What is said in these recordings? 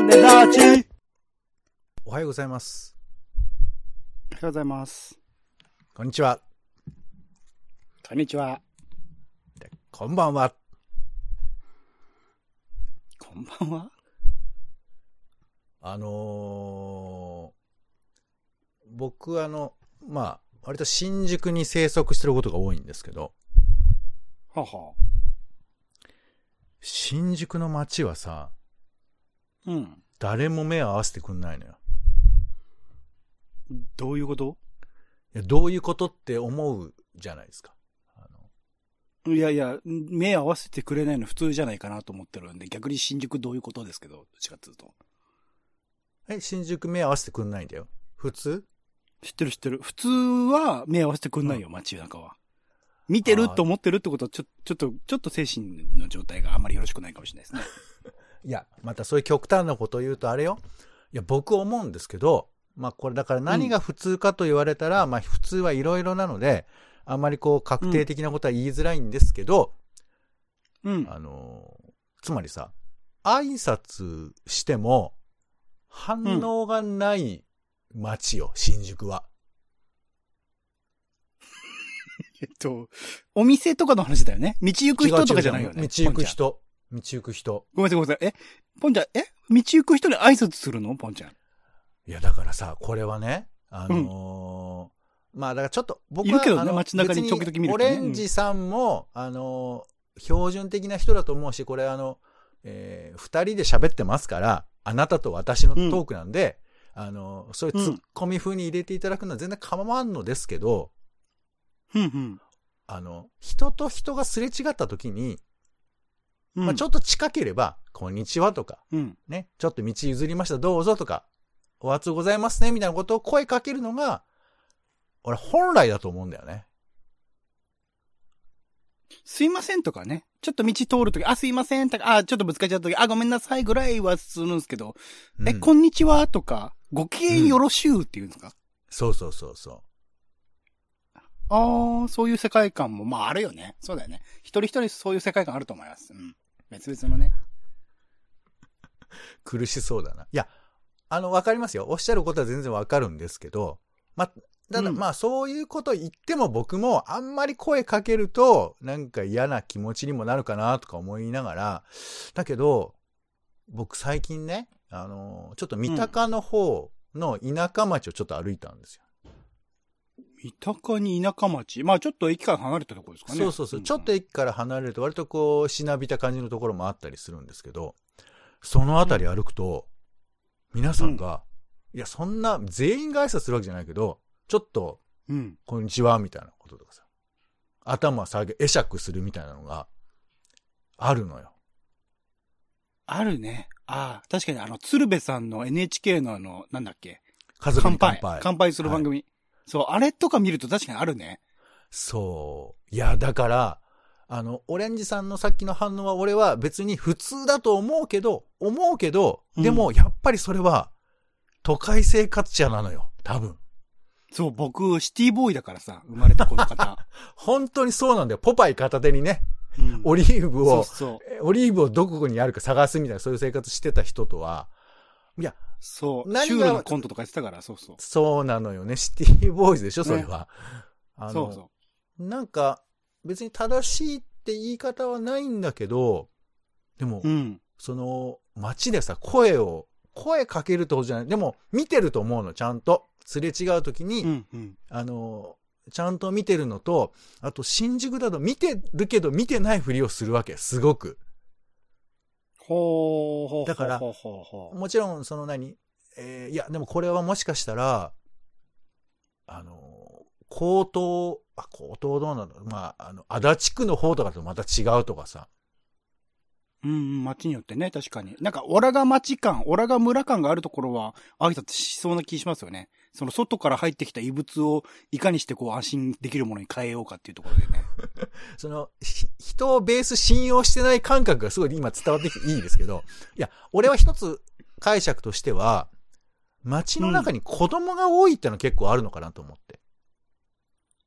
ネ立ちおはようございます。おはようございます。こんにちは。こんにちは。でこんばんは。こんばんは。あのー僕あの、まあ、割と新宿に生息してることが多いんですけど、はは。新宿の街はさ、うん。誰も目を合わせてくんないのよ。どういうこと？いやどういうことって思うじゃないですか。いやいや、目合わせてくれないの普通じゃないかなと思ってるんで、逆に新宿どういうことですけど、どっちかっていうと。え、新宿目合わせてくんないんだよ。普通？知ってる知ってる。普通は目合わせてくんないよ、街中は。見てると思ってるってことは、ちょ、ちょっと、ちょっと精神の状態があんまりよろしくないかもしれないですね。いや、またそういう極端なことを言うとあれよ。いや、僕思うんですけど、まあこれだから何が普通かと言われたら、まあ普通はいろいろなので、あんまりこう確定的なことは言いづらいんですけど、うん。あのーつまりさ、挨拶しても反応がない街よ、新宿は。えっと、お店とかの話だよね。道行く人とかじゃないよね。違う違う道行く人。道行く人。ごめんなさい、ごめんなさい。え、ポンちゃん、え？道行く人に挨拶するの？ポンちゃん。いや、だからさ、これはね、あのーまあ、だからちょっと、僕は、いるけどね街中に別時々見るねレンジさんも、あのー標準的な人だと思うし、これあの、えー二人で喋ってますから、あなたと私のトークなんで、あのーそういうツッコミ風に入れていただくのは全然構わんのですけど、うんうん。あの、人と人がすれ違った時に、うん、まあ、ちょっと近ければ、こんにちはとか、うん。ね、ちょっと道譲りました、どうぞとか、お熱うございますね、みたいなことを声かけるのが、俺本来だと思うんだよね。すいませんとかね。ちょっと道通るとき、あ、すいませんとか、あ、ちょっとぶつかっちゃったとき、あ、ごめんなさいぐらいはするんですけど、え、うんこんにちはとか、ご機嫌よろしゅうっていうんですか、そうそうそうそああ、そういう世界観も、まああるよね。そうだよね。一人一人そういう世界観あると思います。うん。別々のね。う。苦しそうだな。いや、あの、わかりますよ。おっしゃることは全然わかるんですけど、ま、ただ、うんまあ、そういうこと言っても僕も、あんまり声かけると、なんか嫌な気持ちにもなるかなとか思いながら、だけど、僕最近ね、あの、ちょっと三鷹の方の田舎町をちょっと歩いたんですよ。三鷹に田舎町。まあちょっと駅から離れたところですかね。そうそうそう。ちょっと駅から離れると割とこう、しなびた感じのところもあったりするんですけど、そのあたり歩くと、皆さんが、いや、そんな、全員が挨拶するわけじゃないけど、ちょっと、うん。こんにちは、みたいなこととかさ、頭下げ、会釈するみたいなのが、あるのよ。あるね。ああ、確かにあの、鶴瓶さんの NHK のあの、なんだっけ？家族に乾杯。乾杯。乾杯する番組。そう、あれとか見ると確かにあるね。そう。いや、だから、あの、オレンジさんのさっきの反応は俺は別に普通だと思うけど、思うけど、でもやっぱりそれは、都会生活者なのよ。多分。そう、僕、シティボーイだからさ、生まれたこの方。本当にそうなんだよ。ポパイ片手にね、うんオリーブを、そうそう。えオリーブをどこにあるか探すみたいな、そういう生活してた人とは、いや、そう。何がシュールなコントとかやってたから、そうそう。そうなのよね。シティボーイズでしょ、それは。あのそうそなんか、別に正しいって言い方はないんだけど、でも、う。うん。その、街でさ、声を、声かけるってことじゃない。でも、見てると思うの、ちゃんと。すれ違う時に、うん、うん。あの、ちゃんと見てるのと、あと、新宿だと見てるけど見てないふりをするわけ、すごく。ほー、ほー、だからほー、ほー、ほー。もちろん、その何、えーいや、でもこれはもしかしたら、あの、高等、あ、高等どうなんだろう。まあ、あの、足立区の方とかとまた違うとかさ。うんうん、街によってね、確かに。なんか、オラが街感、オラが村感があるところは、挨拶しそうな気しますよね。その外から入ってきた異物を、いかにしてこう安心できるものに変えようかっていうところでね。その、人をベース信用してない感覚がすごい今伝わってきていいですけど、いや、俺は一つ解釈としては、街の中に子供が多いってのは結構あるのかなと思って。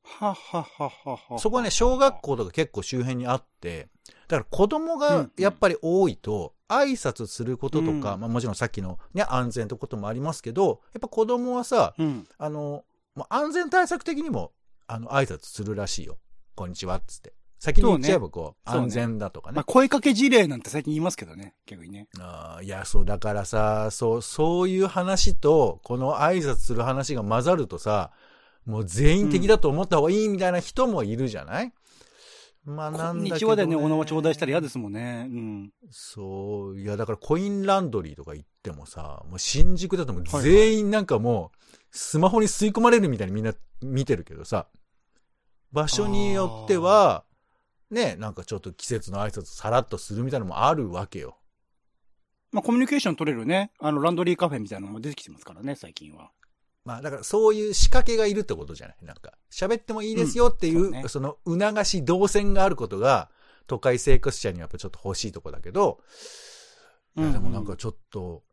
ははははは。そこはね、小学校とか結構周辺にあって、だから子供がやっぱり多いと、挨拶することとか、うんまあもちろんさっきのね、安全ってこともありますけど、やっぱ子供はさ、うん。あの、もう安全対策的にも、あの、挨拶するらしいよ。こんにちは、っつって。先に言っちゃえばこう、そうね安全だとかね。まあ、声かけ事例なんて最近言いますけどね、逆にね。あーいや、そう、だからさ、そう、そういう話と、この挨拶する話が混ざるとさ、もう全員敵だと思った方がいいみたいな人もいるじゃない、まあ、なこんんだけど、にちはでね、お縄頂戴したら嫌ですもんね。うん。そう、いや、だからコインランドリーとか行ってもさ、もう新宿だともう全員なんかもう、スマホに吸い込まれるみたいにみんな見てるけどさ、場所によっては、ね、なんかちょっと季節の挨拶さらっとするみたいなのもあるわけよ。まあ、コミュニケーション取れるね、あの、ランドリーカフェみたいなのも出てきてますからね、最近は。まあだからそういう仕掛けがいるってことじゃない？なんか、喋ってもいいですよっていう、うんそそうね。の促し、動線があることが、都会生活者にはやっぱちょっと欲しいとこだけど、いやでもなんかちょっと、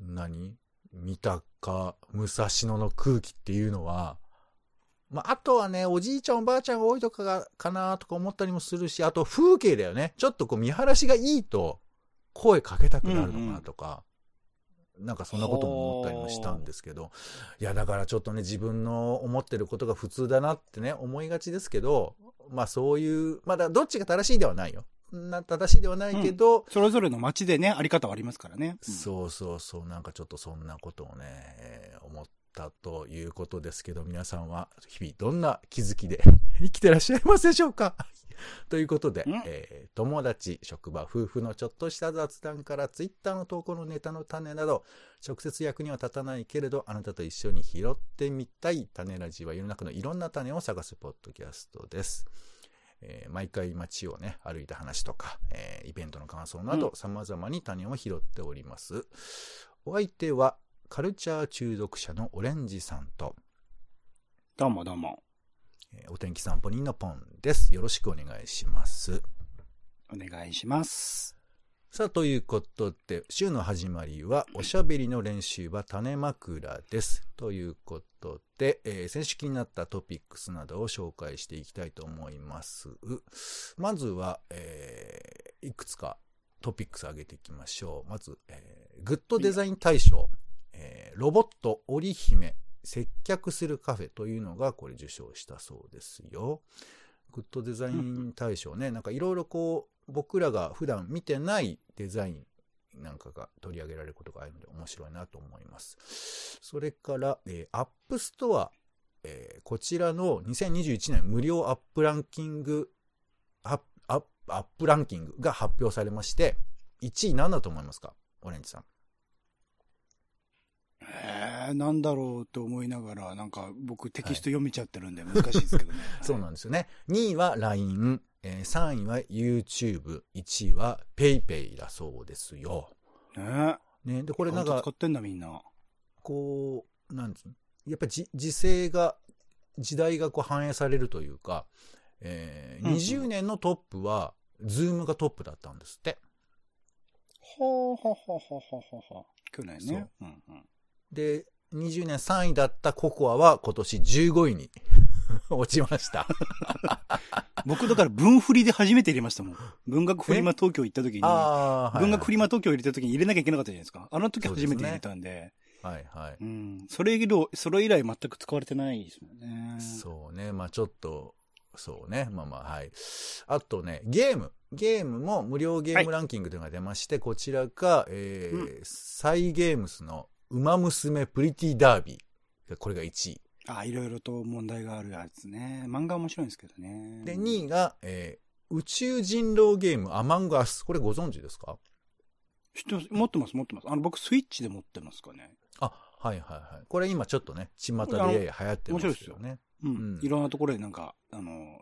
何？三鷹、武蔵野の空気っていうのは、まあ、あとはね、おじいちゃんおばあちゃんが多いとかが、かなとか思ったりもするし、あと風景だよね。ちょっとこう見晴らしがいいと、声かけたくなるのかなとか、なんかそんなことも思ったりもしたんですけど、いや、だからちょっとね、自分の思ってることが普通だなってね、思いがちですけど、まあそういう、まだどっちが正しいではないよ。な正しいではないけど、それぞれの街でね、あり方はありますからね。うんそうそうそう、なんかちょっとそんなことをね、えー思ったということですけど、皆さんは日々どんな気づきで 生きてらっしゃいますでしょうか？ということでうん、えー友達、職場、夫婦のちょっとした雑談から、ツイッターの投稿のネタの種など、直接役には立たないけれど、あなたと一緒に拾ってみたい種ラジは世の中のいろんな種を探すポッドキャストです。えー毎回街をね、歩いた話とか、えーイベントの感想など、様々に種を拾っております。お相手は、カルチャー中毒者のオレンジさんと、どうもどうも。えーお天気散歩人のポンです。よろしくお願いします。お願いします。さあ、ということで、週の始まりは、おしゃべりの練習は種枕です。ということで、えー先週気になったトピックスなどを紹介していきたいと思います。まずは、えーいくつかトピックス上げていきましょう。まず、えーグッドデザイン大賞、えーロボット織姫、接客するカフェというのがこれ受賞したそうですよ。グッドデザイン大賞ね、なんかいろいろこう、僕らが普段見てないデザインなんかが取り上げられることがあるので面白いなと思います。それから、えー、 App Store、えーこちらの2021年無料アプリランキング、アプリランキングが発表されまして、1位何だと思いますか？オレンジさん。えー、なんだろうって思いながら、なんか僕テキスト読めちゃってるんで難しいですけどね。そうなんですよね。2位は LINE、えー3位は YouTube、1位は PayPay だそうですよ。ねね、で、これなんか使、ってんだみんな。こう、なんつうのやっぱりじ時勢が、時代がこう反映されるというか、えーうんうん20年のトップは、 Zoom がトップだったんですって。ほうほうほうほうほうほうほう。去年ね。うんうん。で、20年3位だった COCOA は今年15位に 落ちました。僕だから文フリで初めて入れましたもん。文学フリマ東京行った時に、文学フリマ東京入れた時に入れなきゃいけなかったじゃないですか。あの時初めて入れたんで。はいはい。うん。それ以来、それ以来全く使われてないですもんね。そうね。まあちょっと、そうね。まあまあ、はい。あとね、ゲーム。ゲームも無料ゲームランキングというのが出まして、こちらが、えーサイゲームスのウマ娘プリティダービー。これが1位。あ、いろいろと問題があるやつね。漫画面白いんですけどね。で、2位が、えー宇宙人狼ゲームアマンガス。これご存知ですか？知ってます持ってます、持ってます。あの、僕スイッチで持ってますかね。あ、はいはいはい。これ今ちょっとね、巷でやや流行ってますけどね。うん。うんいろんなところでなんか、あの、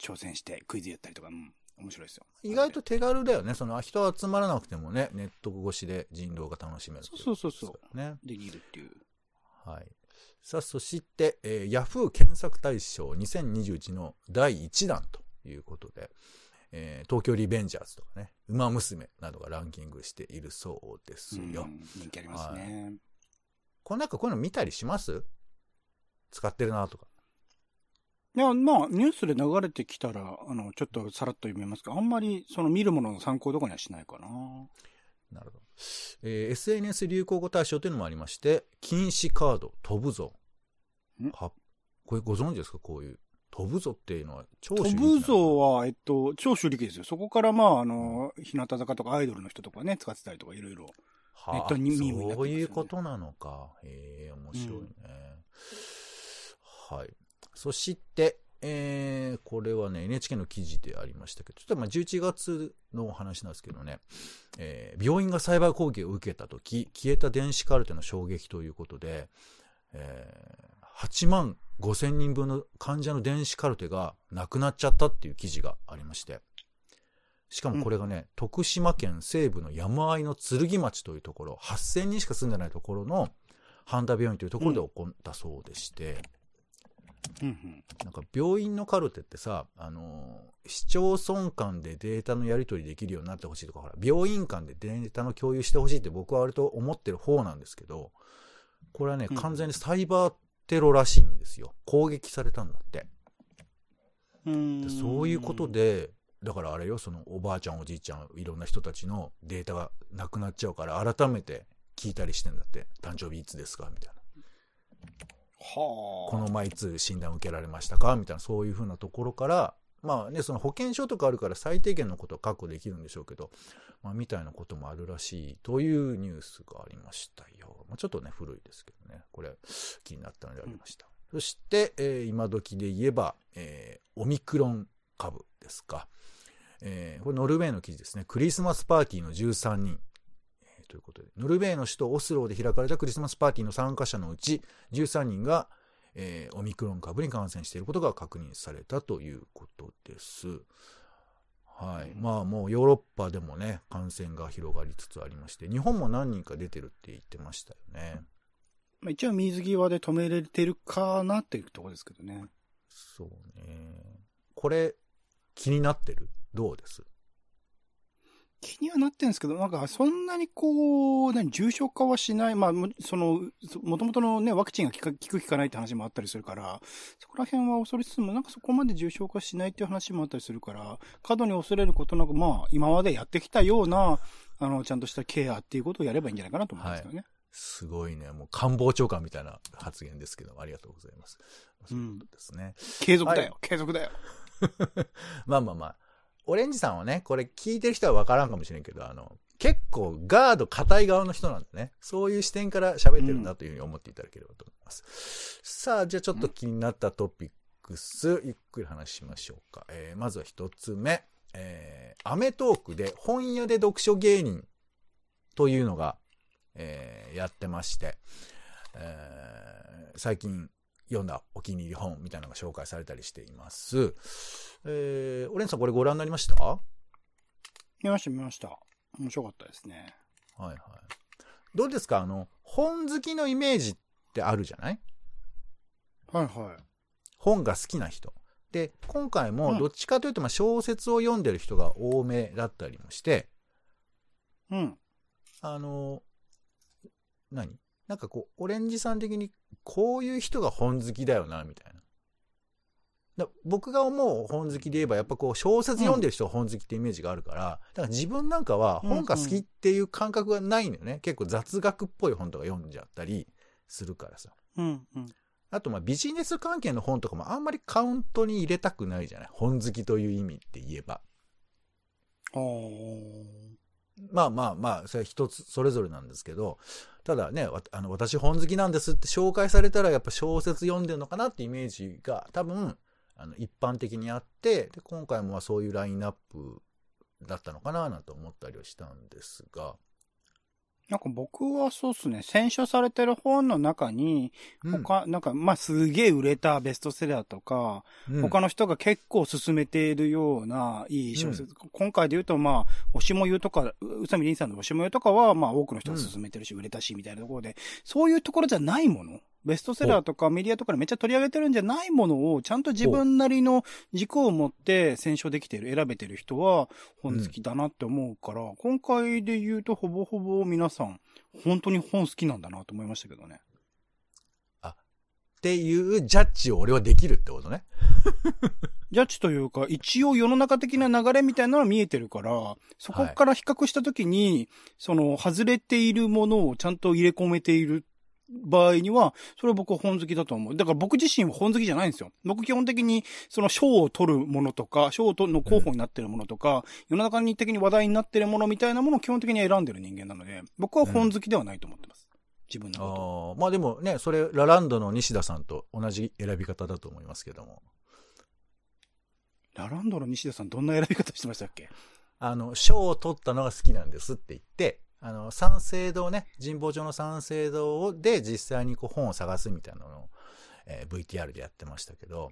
挑戦してクイズやったりとか、うん。面白いですよ。意外と手軽だよね。その人集まらなくてもね、ネット越しで人狼が楽しめるといそうそうそうね。できるっていう。はい。さあ、そして、えー、ヤフー検索大賞2021の第1弾ということで、えー東京リベンジャーズとかね、馬娘などがランキングしているそうですよ。うん人気ありますね。この中こういうの見たりします？使ってるなとか。いや、まあ、ニュースで流れてきたら、あの、ちょっとさらっと読めますが、あんまり、その見るものの参考とかにはしないかな。なるほど。えー SNS 流行語大賞というのもありまして、禁止カード、飛ぶぞん？は、これご存知ですか？こういう。飛ぶぞっていうのは超飛ぶぞは、えっと、超主力ですよ。そこから、まあ、あの、日向坂とかアイドルの人とかね、使ってたりとかいろいろ。はネットにミームになってねそういうことなのか。へえ、面白いね。はい。そして、えー、これはね、NHK の記事でありましたけど、ちょっとまあ11月のお話なんですけどね、えー病院がサイバー攻撃を受けたとき、消えた電子カルテの衝撃ということで、えー8万5千人分の患者の電子カルテがなくなっちゃったっていう記事がありまして、しかもこれがね、徳島県西部の山あいの剣町というところ、8000人しか住んでないところの半田病院というところで起こったそうでして、うんうん。なんか病院のカルテってさ、あのー市町村間でデータのやり取りできるようになってほしいとか、ほら、病院間でデータの共有してほしいって僕は割と思ってる方なんですけど、これはね、うん完全にサイバーテロらしいんですよ。攻撃されたんだって。そういうこと、で、だからあれよ、そのおばあちゃんおじいちゃん、いろんな人たちのデータがなくなっちゃうから、改めて聞いたりしてんだって。誕生日いつですか？みたいな。この前いつ診断を受けられましたか？みたいな、そういうふうなところから、まあね、その保険証とかあるから最低限のことは確保できるんでしょうけど、まあみたいなこともあるらしいというニュースがありましたよ。まあ、ちょっとね、古いですけどね。これ気になったのでありました。そして、えー今時で言えば、えーオミクロン株ですか。えーこれノルウェーの記事ですね。クリスマスパーティーの13人。えーということで、ノルウェーの首都オスローで開かれたクリスマスパーティーの参加者のうち13人が、えーオミクロン株に感染していることが確認されたということです。はい。まあもうヨーロッパでもね、感染が広がりつつありまして、日本も何人か出てるって言ってましたよね。まあ、一応水際で止めれてるかなっていうところですけどね。そうね。これ、気になってる？どうです？気にはなってるんですけど、なんかそんなにこう、何、重症化はしない。まあ、もその、そ元々のね、ワクチンが効く効かないって話もあったりするから、そこら辺は恐れつつも、なんかそこまで重症化しないっていう話もあったりするから、過度に恐れることなく、まあ、今までやってきたような、あの、ちゃんとしたケアっていうことをやればいいんじゃないかなと思うんですけどね。すごいね。もう官房長官みたいな発言ですけど、ありがとうございます。そういうことですね。継続だよ、は継続だよ。まあまあまあ。オレンジさんはね、これ聞いてる人はわからんかもしれんけど、あの、結構ガード硬い側の人なんでね、そういう視点から喋ってるんだというふうに思っていただければと思います。さあ、じゃあちょっと気になったトピックス、ゆっくり話しましょうか。えーまずは一つ目。えーアメトークで本屋で読書芸人というのが、えーやってまして、えー最近読んだお気に入り本みたいなのが紹介されたりしています。えー、オレンジさんこれご覧になりました？は見ました、見ました。面白かったですね。いはい。どうですか？あの、本好きのイメージってあるじゃない？はいはい。本が好きな人。で、今回うんもどっちかというとまあ小説を読んでる人が多めだったりもして、うん。あの、何？なんかこう、オレンジさん的にこういう人が本好きだよな、みたいな。だ僕が思う本好きで言えば、やっぱこう、小説読んでる人が本好きってイメージがあるから、だから自分なんかは本が好きっていう感覚がないのよね。結構雑学っぽい本とか読んじゃったりするからさ。うん、うん。あとまあビジネス関係の本とかもあんまりカウントに入れたくないじゃない？本好きという意味って言えば。まあまあまあ、それは一つそれぞれなんですけど、ただね、あの私本好きなんですって紹介されたらやっぱ小説読んでるのかなってイメージが多分、あの一般的にあって、で今回もそういうラインナップだったのかななんて思ったりはしたんですが、なんか僕はそうっすね、選書されてる本の中に、うん。他、なんか、まあ、すげえ売れたベストセラーとか、うん。他の人が結構進めているような、いい小説。今回で言うと、まあ、おしもゆとか、う宇佐美凛さんのおしもゆとかは、まあ、多くの人が進めてるし、売れたし、みたいなところで、そういうところじゃないものベストセラーとかメディアとかでめっちゃ取り上げてるんじゃないものを、ちゃんと自分なりの軸を持って選書できてる、選べてる人は本好きだなって思うから、今回で言うとほぼほぼ皆さん、本当に本好きなんだなと思いましたけどね。っていうジャッジを俺はできるってことね。ジャッジというか、一応世の中的な流れみたいなのは見えてるから、そこから比較したときに、その、外れているものをちゃんと入れ込めている場合には、それは僕は本好きだと思う。だから僕自身は本好きじゃないんですよ。僕基本的に、その賞を取るものとか、賞の候補になってるものとか、世の中に的に話題になってるものみたいなものを基本的に選んでる人間なので、僕は本好きではないと思ってます。自分のこと。まあでもね、それ、ラランドの西田さんと同じ選び方だと思いますけども。ラランドの西田さんどんな選び方してましたっけ？あの、賞を取ったのが好きなんですって言って、あの、三省堂ね、神保町の三省堂で実際にこう本を探すみたいなのを、えー VTR でやってましたけど、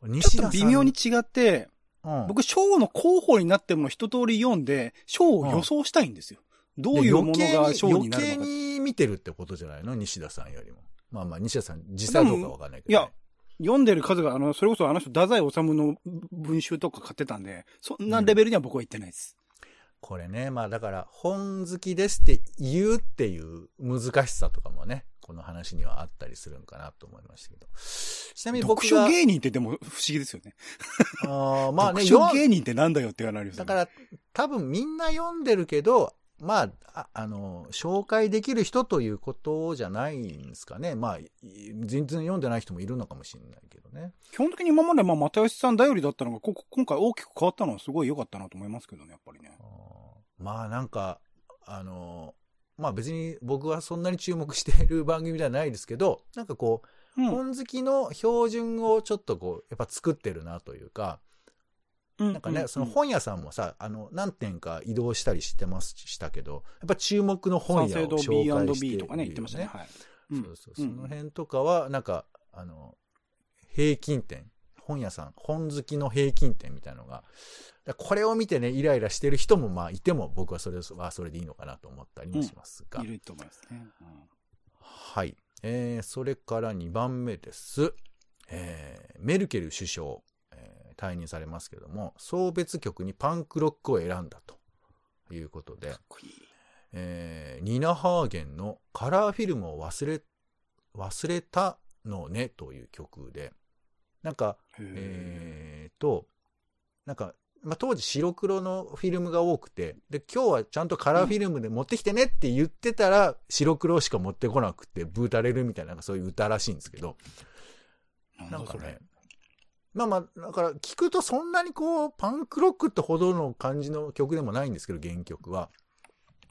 ちょ西っと微妙に、違って、うん、僕、賞の候補になってるもの一通り読んで、賞を予想したいんですよ。どういうものが賞になる余計のか。に見てるってことじゃないの？西田さんよりも。まあまあ、西田さん、実際どうかわかんないけど、いや、読んでる数が、あの、それこそあの人、太宰治の文集とか買ってたんで、そんなレベルには僕は言ってないです。これね、まあだから、本好きですって言うっていう難しさとかもね、この話にはあったりするんかなと思いましたけど。ちなみに僕が、読書芸人ってでも不思議ですよね。あーまあね、よ読書芸人ってなんだよって言われるだから、多分みんな読んでるけど、まあ、ああの、紹介できる人ということじゃないんですかね。まあ、い全然読んでない人もいるのかもしれないけどね。基本的に今まで、まあ、又吉さん頼りだったのが、ここ今回大きく変わったのはすごい良かったなと思いますけどね、やっぱりね。あーまあなんか、あの、まあ別に僕はそんなに注目している番組ではないですけど、なんかこう、うん。本好きの標準をちょっとこう、やっぱ作ってるなというか、ななんかね、その本屋さんもさ、あの、何店か移動したりしてます、したけど、やっぱ注目の本屋を紹介してるよ、B&B とかね、言ってましたね。はい。うんそうそう、うんその辺とかは、なんか、あの、平均点、本屋さん、本好きの平均点みたいなのが、これを見てね、イライラしてる人もまあいても、僕はそれはそれでいいのかなと思ったりもしますが。いると思いますね。はい。えー、それから2番目です。えー、メルケル首相、えー退任されますけども、送別曲にパンクロックを選んだと。いうことで。かっ、こいい。えー、ニナ・ハーゲンのカラーフィルムを忘れ、忘れたのねという曲で、なんか、へえーと、なんか、まあ、当時白黒のフィルムが多くて、で、今日はちゃんとカラーフィルムで持ってきてねって言ってたら、白黒しか持ってこなくて、ブータれるみたいな、なんかそういう歌らしいんですけど、ーなんかね、まあまあ、だから聞くとそんなにこう、パンクロックってほどの感じの曲でもないんですけど、原曲は。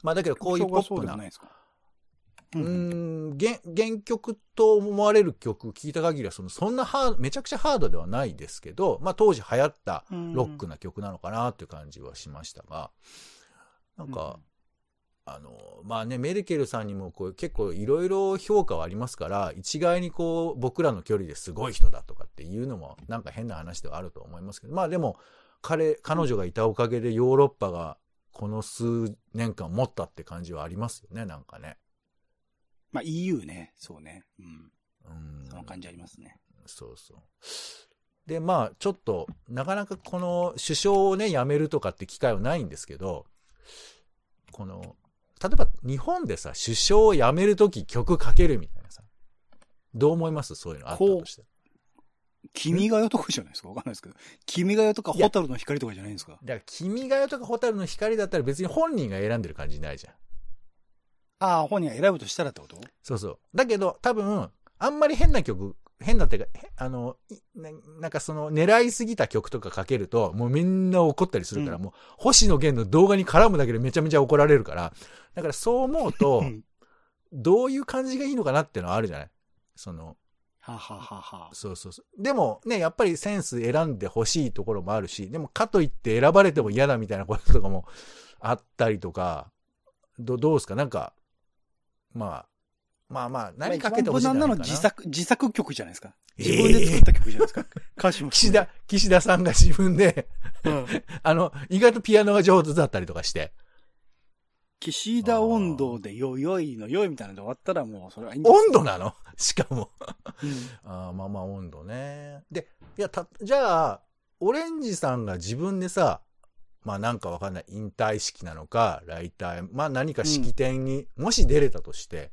まあだけどこういうポップな、ないですか？うん、原原曲と思われる曲聞いた限りはその、そんなハード、めちゃくちゃハードではないですけど、まあ当時流行ったロックな曲なのかなっていう感じはしましたが、なんか、あの、まあね、メルケルさんにもこう結構いろいろ評価はありますから、一概にこう僕らの距離ですごい人だとかっていうのもなんか変な話ではあると思いますけど、まあでも彼、彼女がいたおかげでヨーロッパがこの数年間持ったって感じはありますよね、なんかね。まあ EU ね、そうね。うん。うん。その感じありますね。そうそう。で、まあ、ちょっと、なかなかこの首相をね、辞めるとかって機会はないんですけど、この、例えば日本でさ、首相を辞めるとき曲かけるみたいなさ、どう思います？そういうのあったとして。君が代とかじゃないですか？わかんないですけど。君が代とかいやホタルの光とかじゃないんですか？だから、君が代とか蛍の光だったら別に本人が選んでる感じないじゃん。ああ、本人が選ぶとしたらってこと？そうそう。だけど、多分、あんまり変な曲、変なってか、へあの、いななんかその、狙いすぎた曲とかかけると、もうみんな怒ったりするから、うん。もう、星野源の動画に絡むだけでめちゃめちゃ怒られるから、だからそう思うとう、ん どういう感じがいいのかなっていうのはあるじゃない？その、ははははそうそうそう。でもね、やっぱりセンス選んでほしいところもあるし、でもかといって選ばれても嫌だみたいなこととかもあったりとか、どどうですか？なんか、まあ、まあまあ、何かけてほしいまあ一番無難なのか自作、自作曲じゃないですか。えー自分で作った曲じゃないですか。歌詞も岸田、岸田さんが自分で、うん。あの、意外とピアノが上手だったりとかして、岸田温度でよよいのよいみたいなので終わったらもうそれはいいんです温度なの？しかも。うんあーまあまあ温度ね。で、いや、た、じゃあ、オレンジさんが自分でさ、まあなんかわかんない、引退式なのか、来退、まあ何か式典に、もし出れたとして、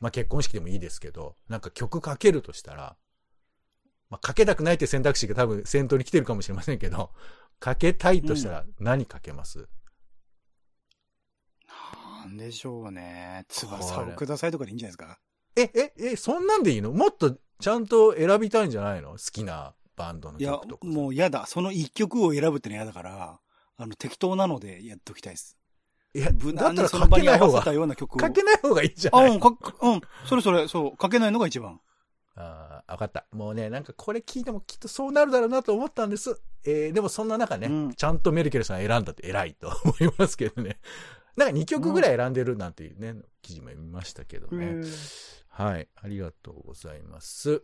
まあ結婚式でもいいですけど、なんか曲かけるとしたら、まあかけたくないって選択肢が多分先頭に来てるかもしれませんけど、かけたいとしたら何かけます、なんでしょうね。翼をくださいとかでいいんじゃないですか？え、え、え、そんなんでいいの？もっとちゃんと選びたいんじゃないの？好きなバンドのいや曲とか、。もう嫌だ。その一曲を選ぶっての嫌だから、あの、適当なのでやっときたいです。いや、無難だったらにその場にかけない方が合わせた、ような曲を。かけない方がいいんじゃあ、ないうん、か、うん。それそれ、そう、かけないのが一番。ああ、わかった。もうね、なんかこれ聞いてもきっとそうなるだろうなと思ったんです。えー、でもそんな中ね、うんちゃんとメルケルさん選んだって偉いと思いますけどね。なんか2曲ぐらい選んでるなんていうね、記事も見ましたけどね。はい、ありがとうございます。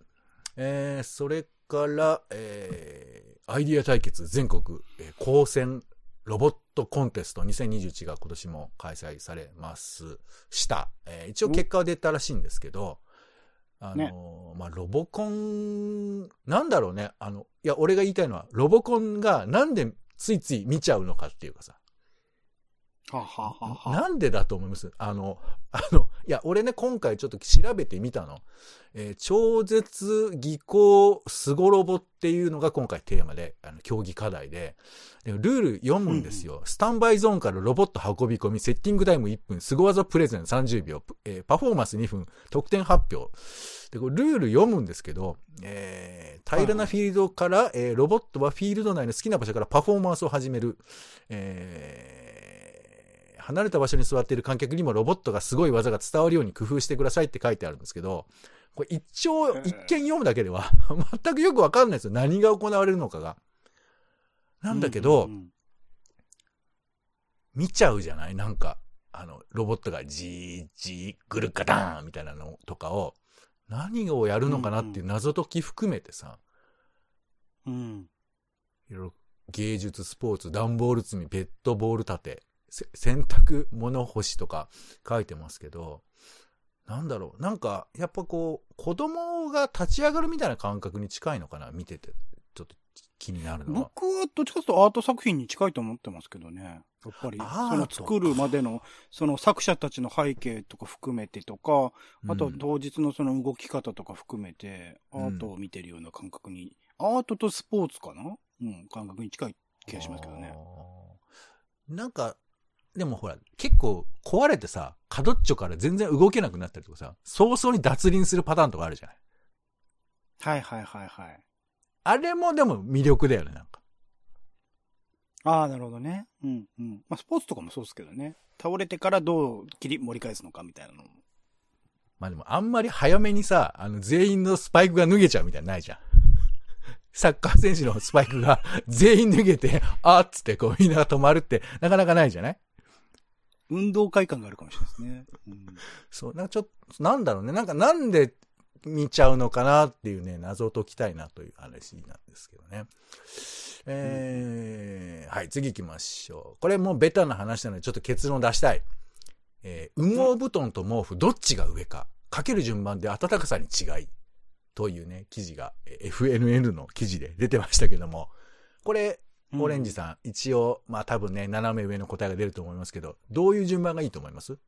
えー、それから、えー、アイディア対決全国、えー、高専ロボットコンテスト2021が今年も開催されます。した。えー一応結果は出たらしいんですけど、あのーまあ、ロボコン、なんだろうね。あの、いや、俺が言いたいのは、ロボコンがなんでついつい見ちゃうのかっていうかさ。なんでだと思います？あの、あの、いや、俺ね、今回ちょっと調べてみたの。えー超絶技巧スゴロボっていうのが今回テーマで、あの、競技課題で、でルール読むんですよ。スタンバイゾーンからロボット運び込み、セッティングタイム1分、スゴ技プレゼン30秒、えーパフォーマンス2分、得点発表。で、これルール読むんですけど、えー平らなフィールドから、えーロボットはフィールド内の好きな場所からパフォーマンスを始める。えー離れた場所に座っている観客にもロボットがすごい技が伝わるように工夫してくださいって書いてあるんですけど、これ一応、へー一見読むだけでは 全くよくわかんないですよ。何が行われるのかが。なんだけど、うんうんうん。見ちゃうじゃない？なんか、あの、ロボットがじーじー、ぐるっかダーンみたいなのとかを、何をやるのかなっていう謎解き含めてさ、うん。いろいろ芸術、スポーツ、段ボール積み、ペットボール立て、せ洗濯物干しとか書いてますけど、なんだろう。なんか、やっぱこう、子供が立ち上がるみたいな感覚に近いのかな見てて、ちょっと気になるのは。僕はどっちかというとアート作品に近いと思ってますけどね。やっぱり、その作るまでの、その作者たちの背景とか含めてとか、あとうん当日のその動き方とか含めて、アうんートを見てるような感覚に、アートとスポーツかな？うん、感覚に近い気がしますけどね。なんか、でもほら、結構壊れてさ、角っちょから全然動けなくなったりとかさ、早々に脱輪するパターンとかあるじゃない。はいはいはいはい。あれもでも魅力だよね、なんか。ああ、なるほどね。うんうん。まあスポーツとかもそうですけどね。倒れてからどう切り盛り返すのかみたいなのも。まあでもあんまり早めにさ、あの全員のスパイクが脱げちゃうみたいなのないじゃん。サッカー選手のスパイクが全員脱げて、あーっつってこうみんなが止まるってなかなかないじゃない？運動会感があるかもしれないですね。うんそう、なんかちょっと、なんだろうね。なんかなんで見ちゃうのかなっていうね、謎を解きたいなという話なんですけどね。えーはい、次行きましょう。これもうベタな話なのでちょっと結論出したい。えー羽毛布団と毛布どっちが上か。かける順番で暖かさに違い。というね、記事が、えー FNN の記事で出てましたけども。これ、オレンジさん、一応、まあ多分ね、斜め上の答えが出ると思いますけど、どういう順番がいいと思います？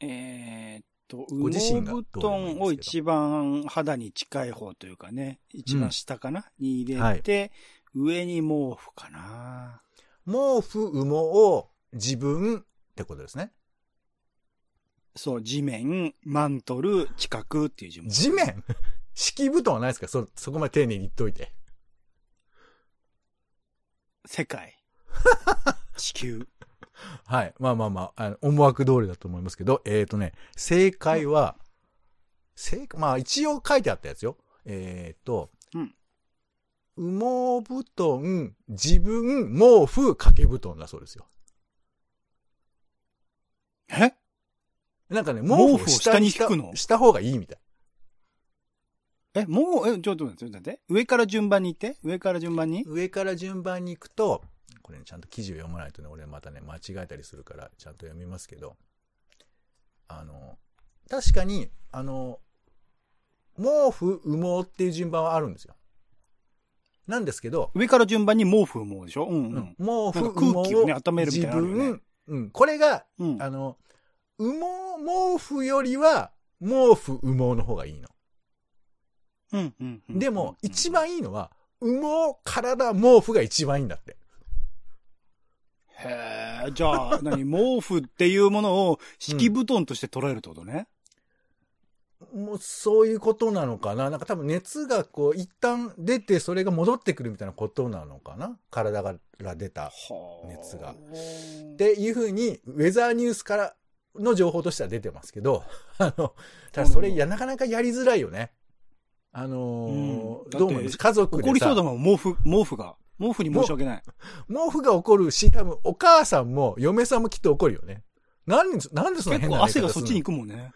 えーっと、ご自布団を一番肌に近い方というかね、一番下かな、に入れて、上に毛布かな。毛布、羽毛を自分ってことですね。そう、地面、マントル、近くっていう順番。地面？敷布団はないですか？そ、そこまで丁寧に言っといて。世界。地球。はい。まあまあまあ、あの思惑通りだと思いますけど、えっ、ー、とね、正解は、正解、まあ一応書いてあったやつよ。えっ、ー、と、うん羽毛布団、自分、毛布、掛け布団だそうですよ。え？なんかね、毛毛布を下に引くの？した方がいいみたい。え、もう、え、ちょっと待って、ちょっと待って。上から順番に行って？上から順番に？上から順番に行くと、これ、ね、ちゃんと記事を読まないとね、俺またね、間違えたりするから、ちゃんと読みますけど、あの、確かに、あの、毛布、羽毛っていう順番はあるんですよ。なんですけど、上から順番に毛布毛でしょ？うんうん。毛布、なんか空気をね羽毛温めるみたいなね自分、うん、これが、うん。あの、羽毛、毛布よりは、毛布羽毛の方がいいの。うん、うん。うんでも、一、番いいのは、羽毛、体、毛布が一番いいんだって。へえ、じゃあ、何、毛布っていうものを敷布団として捉えるってことね。もう、そういうことなのかな？なんか多分熱がこう、一旦出て、それが戻ってくるみたいなことなのかな？体から出た。はあ熱がっていうふうに、ウェザーニュースからの情報としては出てますけど、あの、ただそれ、や、なかなかやりづらいよね。あのーうんどう思います？家族でさ。怒りそうだもん、毛布、毛布が。毛布に申し訳ない。毛布が怒るし、多分お母さんも嫁さんもきっと怒るよね。なんで、なんでそんな結変な構汗がそっちにく行くもんね。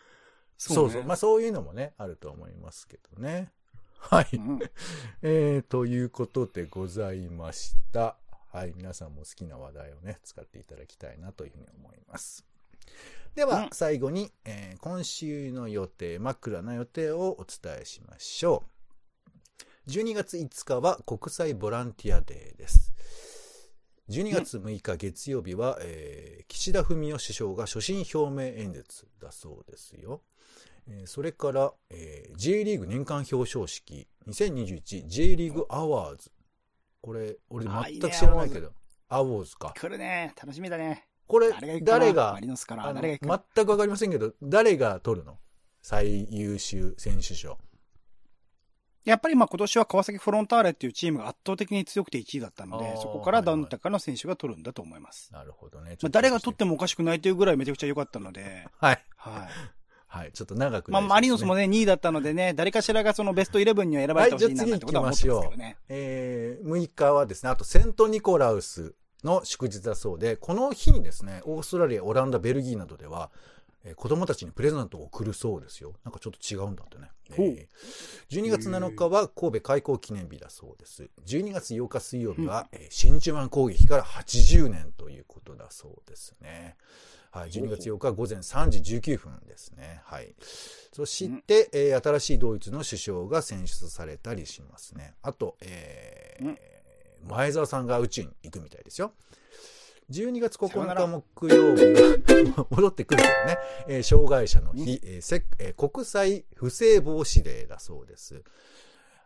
そうそう。ねまあそういうのもね、あると思いますけどね。はい。うんえー、ということでございました。はい。皆さんも好きな話題をね、使っていただきたいなというふうに思います。では、うん最後に、えー今週の予定、枕の予定をお伝えしましょう。12月5日は国際ボランティアデーです。12月6日月曜日は、えー岸田文雄首相が所信表明演説だそうですよ。えーそれから、えー J リーグ年間表彰式 2021J リーグアワーズ。これ、俺あ全く知らないけど、アワーズか。来るね。楽しみだね。これ誰が全くわかりませんけど、誰が取るの？最優秀選手賞。やっぱりまあ今年は川崎フロンターレっていうチームが圧倒的に強くて1位だったのでそこからどなたかの選手が取るんだと思います。なるほどね。まあ誰が取っても。もおかしくないというぐらいめちゃくちゃ良かったので、はい。はい。はい。ちょっと長くまあマリノスもね、2位だったのでね、誰かしらがそのベストイレブンには選ばれてほしいなはいなんてことは思ってますけどね。えー、6日はですね、あとセントニコラウスの祝日だそうで、この日にですね、オーストラリア、オランダ、ベルギーなどでは、えー子供たちにプレゼントを送るそうですよ。なんかちょっと違うんだってね。えー12月7日は神戸開港記念日だそうです。12月8日水曜日は、えー真珠湾攻撃から80年ということだそうですね。はい、12月8日午前3時19分ですね。はい。そして、えー新しいドイツの首相が選出されたりしますね。あと、えーうん前澤さんが宇宙に行くみたいですよ。12月9さよなら日木曜日は、戻ってくるけどね、えー障害者の日、えーせえー国際不正防止デーだそうです。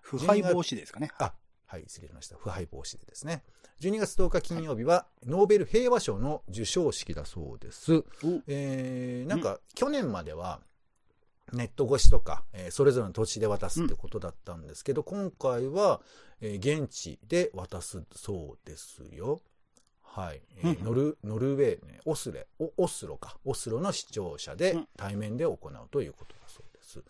腐敗防止ですかね。あ、はい、失礼しました。腐敗防止でですね。12月10日金曜日は、ノーベル平和賞の授賞式だそうです。えーなんか、去年までは、ネット越しとか、えーそれぞれの土地で渡すってことだったんですけど、今回は、えー現地で渡すそうですよ。はい。えーうんノル、ノルウェーね、オスレ、オオスロか。オスロの視聴者でうん対面で行うということだそうです。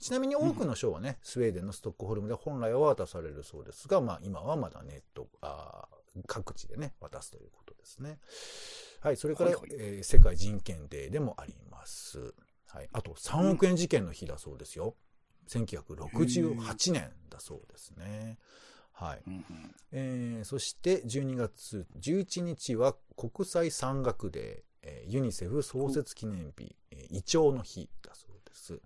ちなみに多くの賞はね、スウェーデンのストックホルムで本来は渡されるそうですが、まあ今はまだネット、あー各地でね、渡すということですね。はい、それから、はいはいえー世界人権デーでもあります。はい、あと3億円事件の日だそうですよ。1968年だそうですね。はい。うんうんえーそして12月11日は国際山岳デー、えーユニセフ創設記念日、えーイチョウの日だそうです。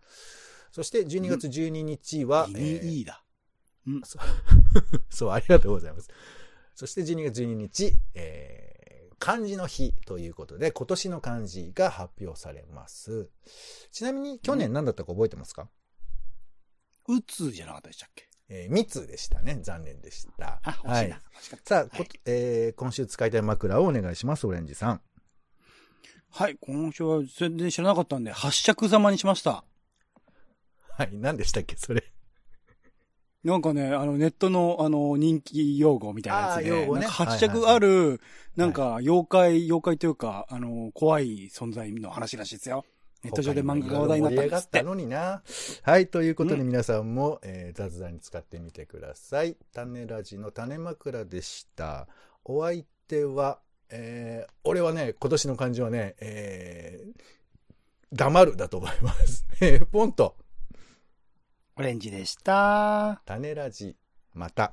そして12月12日は、いえーいいいだ。そう、ありがとうございます。そして12月12日、えー漢字の日ということで、今年の漢字が発表されます。ちなみに去年何だったか覚えてますか、うつじゃなかったでしたっけ？えー、密でしたね。残念でした。あ、惜しいな。惜しかった。さあ、はいこえー今週使いたい枕をお願いします、オレンジさん。はい、今週は全然知らなかったんで、八尺様にしました。はい、何でしたっけ、それ。なんかね、あの、ネットの、あの、人気用語みたいなやつで、ねなんか八尺ある、なんか、妖怪、妖怪というか、あの、怖い存在の話らしいですよ。ネット上で漫画が話題になったんった。のにな。はい、ということで皆さんも、えー雑談に使ってみてください。種ラジの種枕でした。お相手は、えー俺はね、今年の漢字はね、えー黙るだと思います。えーポンと、オレンジでした。種ラジ、また。